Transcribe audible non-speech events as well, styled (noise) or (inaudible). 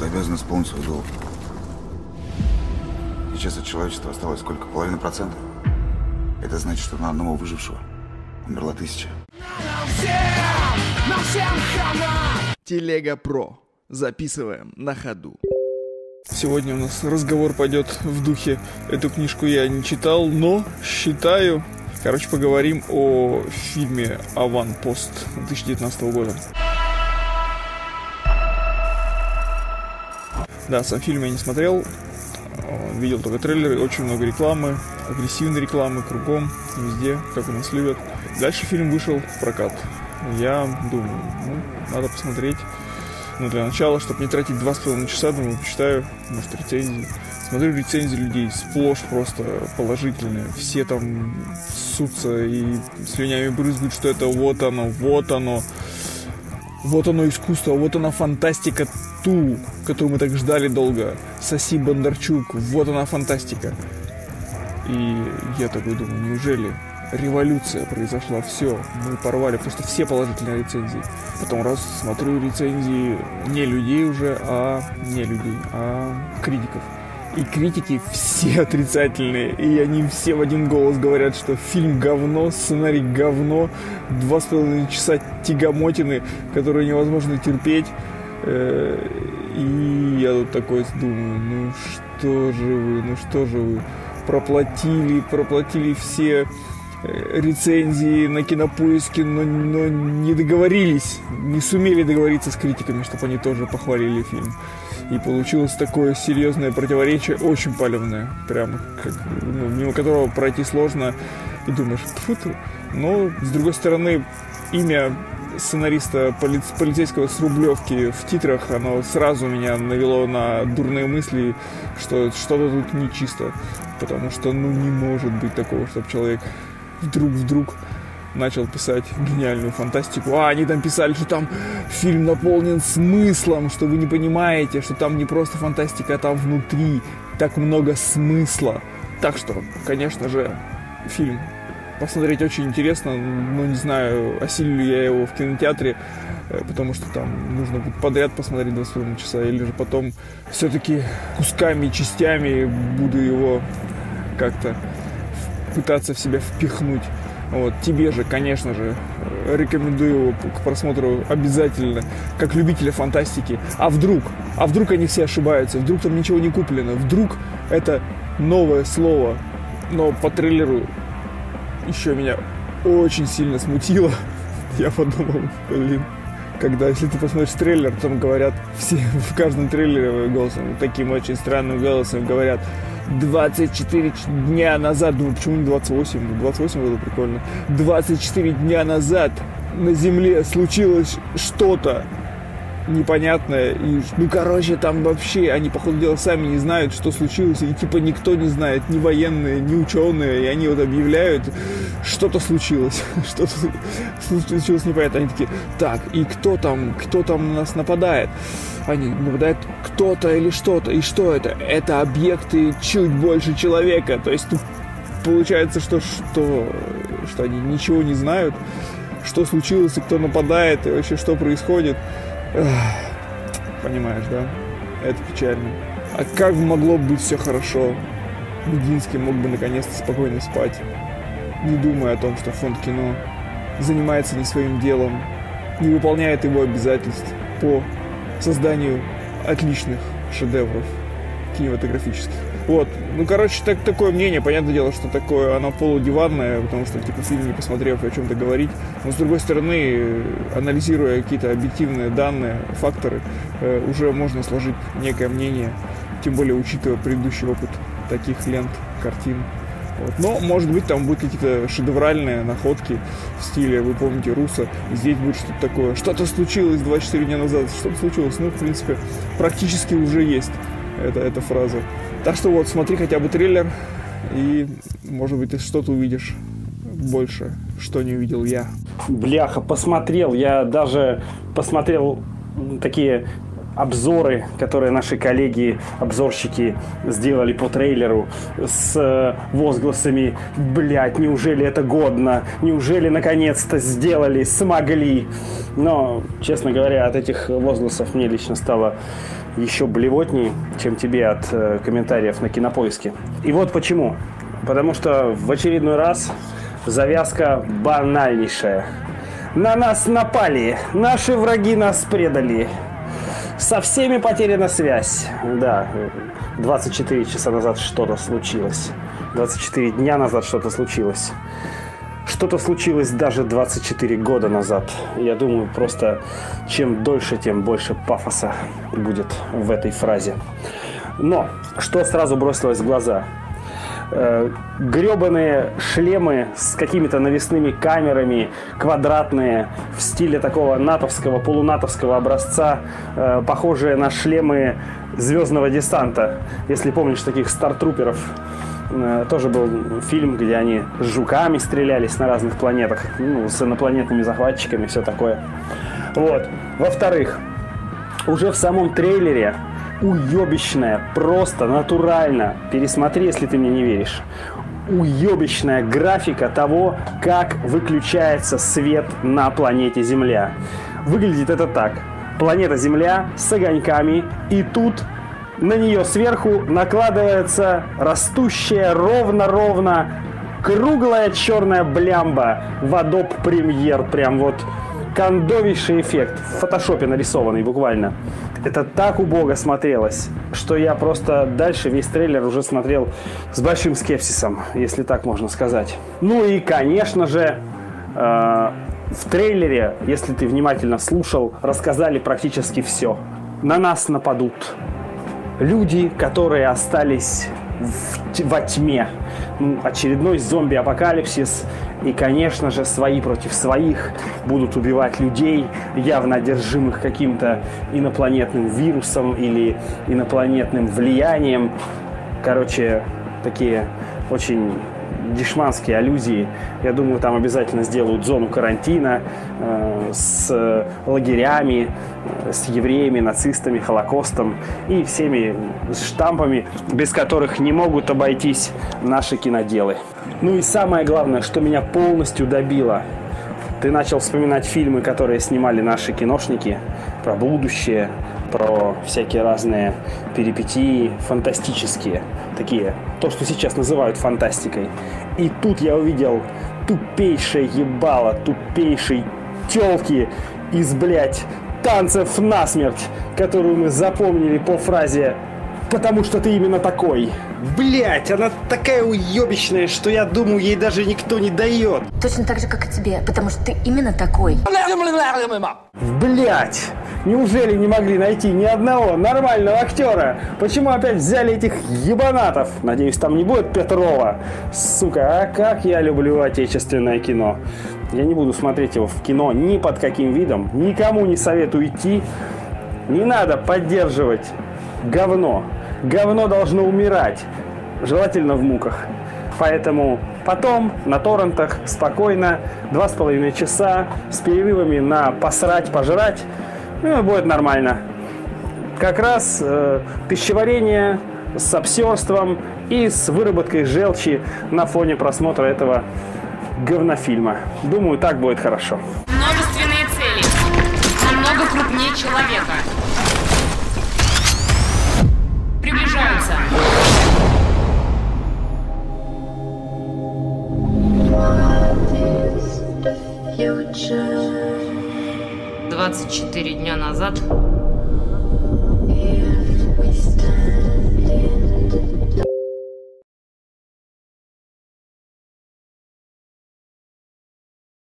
что обязан исполнить свой долг. Сейчас от человечества осталось сколько? Половина процента? Это значит, что на одного выжившего умерла тысяча. Телега Про. Записываем на ходу. Сегодня у нас разговор пойдет в духе. Эту книжку я не читал, но считаю. Короче, поговорим о фильме «Аванпост» 2019 года. Да, сам фильм я не смотрел, видел только трейлеры, очень много рекламы, агрессивной рекламы кругом, везде, как у нас любят. Дальше фильм вышел в прокат. Я думаю, ну, надо посмотреть. Ну, для начала, чтобы не тратить два с половиной часа, думаю, почитаю, может, рецензии. Смотрю рецензии людей, сплошь просто положительные. Все там ссутся и слюнями брызгают, что это вот оно, вот оно. Вот оно искусство, вот она фантастика ту, которую мы так ждали долго. Соси Бондарчук, вот она фантастика. И я такой думаю, неужели революция произошла, все, мы порвали просто все положительные рецензии. Потом раз смотрю рецензии не людей уже, а не людей, а критиков. И критики все (laughs) отрицательные, и они все в один голос говорят, что фильм говно, сценарий говно, два с половиной часа тягомотины, которые невозможно терпеть. Э, и я тут такой думаю, ну что же вы, ну что же вы, проплатили, проплатили все э, рецензии на кинопоиске, но, но не договорились, не сумели договориться с критиками, чтобы они тоже похвалили фильм. И получилось такое серьезное противоречие, очень палевное, прям, как, ну, мимо которого пройти сложно, и думаешь, фу ты. Но, с другой стороны, имя сценариста поли полицейского с Рублевки в титрах, оно сразу меня навело на дурные мысли, что что-то тут нечисто. Потому что, ну, не может быть такого, чтобы человек вдруг-вдруг начал писать гениальную фантастику. А они там писали, что там фильм наполнен смыслом, что вы не понимаете, что там не просто фантастика, а там внутри так много смысла. Так что, конечно же, фильм посмотреть очень интересно. Ну, не знаю, осилю я его в кинотеатре, э, потому что там нужно будет подряд посмотреть 2,5 часа, или же потом все-таки кусками, частями буду его как-то пытаться в себя впихнуть. Вот, тебе же, конечно же, рекомендую его к просмотру обязательно, как любителя фантастики. А вдруг? А вдруг они все ошибаются? Вдруг там ничего не куплено? Вдруг это новое слово? Но по трейлеру еще меня очень сильно смутило. Я подумал, блин, когда, если ты посмотришь трейлер, там говорят, все (laughs) в каждом трейлере голосом, таким очень странным голосом говорят, 24 дня назад, думаю, почему не 28? 28 было прикольно. 24 дня назад на Земле случилось что-то непонятное. И, ну, короче, там вообще они, по ходу дела, сами не знают, что случилось. И, типа, никто не знает, ни военные, ни ученые. И они вот объявляют, что-то случилось. (laughs) Что-то случилось непонятно. Они такие, так, и кто там, кто там на нас нападает? Они нападает кто-то или что-то. И что это? Это объекты чуть больше человека. То есть тут получается, что, что, что они ничего не знают, что случилось и кто нападает, и вообще что происходит. Понимаешь, да? Это печально. А как могло быть все хорошо? Мединский мог бы наконец-то спокойно спать, не думая о том, что фонд кино занимается не своим делом, не выполняет его обязательств по созданию отличных шедевров кинематографических. Вот. Ну, короче, так, такое мнение. Понятное дело, что такое, оно полудиванное, потому что, типа, фильм не посмотрев, о чем-то говорить. Но, с другой стороны, анализируя какие-то объективные данные, факторы, э, уже можно сложить некое мнение, тем более учитывая предыдущий опыт таких лент, картин. Вот. Но, может быть, там будут какие-то шедевральные находки в стиле, вы помните, Руса. Здесь будет что-то такое. Что-то случилось 24 дня назад. Что-то случилось. Ну, в принципе, практически уже есть эта, эта фраза. Так что вот, смотри хотя бы трейлер, и, может быть, ты что-то увидишь больше, что не увидел я. Бляха, посмотрел. Я даже посмотрел такие обзоры, которые наши коллеги, обзорщики сделали по трейлеру с э, возгласами «Блядь, неужели это годно? Неужели наконец-то сделали, смогли?» Но, честно говоря, от этих возгласов мне лично стало еще блевотней, чем тебе от э, комментариев на кинопоиске. И вот почему. Потому что в очередной раз завязка банальнейшая. На нас напали, наши враги нас предали. Со всеми потеряна связь. Да, 24 часа назад что-то случилось. 24 дня назад что-то случилось. Что-то случилось даже 24 года назад. Я думаю, просто чем дольше, тем больше пафоса будет в этой фразе. Но что сразу бросилось в глаза? Э, гребаные шлемы с какими-то навесными камерами, квадратные, в стиле такого натовского, полунатовского образца, э, похожие на шлемы звездного десанта. Если помнишь таких стартруперов, э, тоже был фильм, где они с жуками стрелялись на разных планетах, ну, с инопланетными захватчиками, все такое. Вот. Во-вторых, уже в самом трейлере уебищная, просто натурально, пересмотри, если ты мне не веришь, уебищная графика того, как выключается свет на планете Земля. Выглядит это так. Планета Земля с огоньками, и тут на нее сверху накладывается растущая ровно-ровно круглая черная блямба в Adobe Premiere. Прям вот кондовейший эффект. В фотошопе нарисованный буквально. Это так убого смотрелось, что я просто дальше весь трейлер уже смотрел с большим скепсисом, если так можно сказать. Ну и, конечно же, э, в трейлере, если ты внимательно слушал, рассказали практически все. На нас нападут люди, которые остались в, во тьме. Ну, очередной зомби-апокалипсис. И, конечно же, свои против своих будут убивать людей, явно одержимых каким-то инопланетным вирусом или инопланетным влиянием. Короче, такие очень дешманские аллюзии. Я думаю, там обязательно сделают зону карантина э, с лагерями, э, с евреями, нацистами, Холокостом и всеми штампами, без которых не могут обойтись наши киноделы. Ну и самое главное, что меня полностью добило. Ты начал вспоминать фильмы, которые снимали наши киношники про будущее, про всякие разные перипетии фантастические, такие, то, что сейчас называют фантастикой. И тут я увидел тупейшее ебало, тупейшей телки из, блядь, танцев насмерть, которую мы запомнили по фразе «Потому что ты именно такой». Блять, она такая уебищная, что я думаю, ей даже никто не дает. Точно так же, как и тебе, потому что ты именно такой. Блять! Неужели не могли найти ни одного нормального актера? Почему опять взяли этих ебанатов? Надеюсь, там не будет Петрова. Сука, а как я люблю отечественное кино. Я не буду смотреть его в кино ни под каким видом. Никому не советую идти. Не надо поддерживать говно. Говно должно умирать. Желательно в муках. Поэтому потом на торрентах спокойно, два с половиной часа, с перерывами на посрать, пожрать, ну, будет нормально. Как раз э, пищеварение с обсерством и с выработкой желчи на фоне просмотра этого говнофильма. Думаю, так будет хорошо. Множественные цели. Намного крупнее человека. Приближаются. 24 дня назад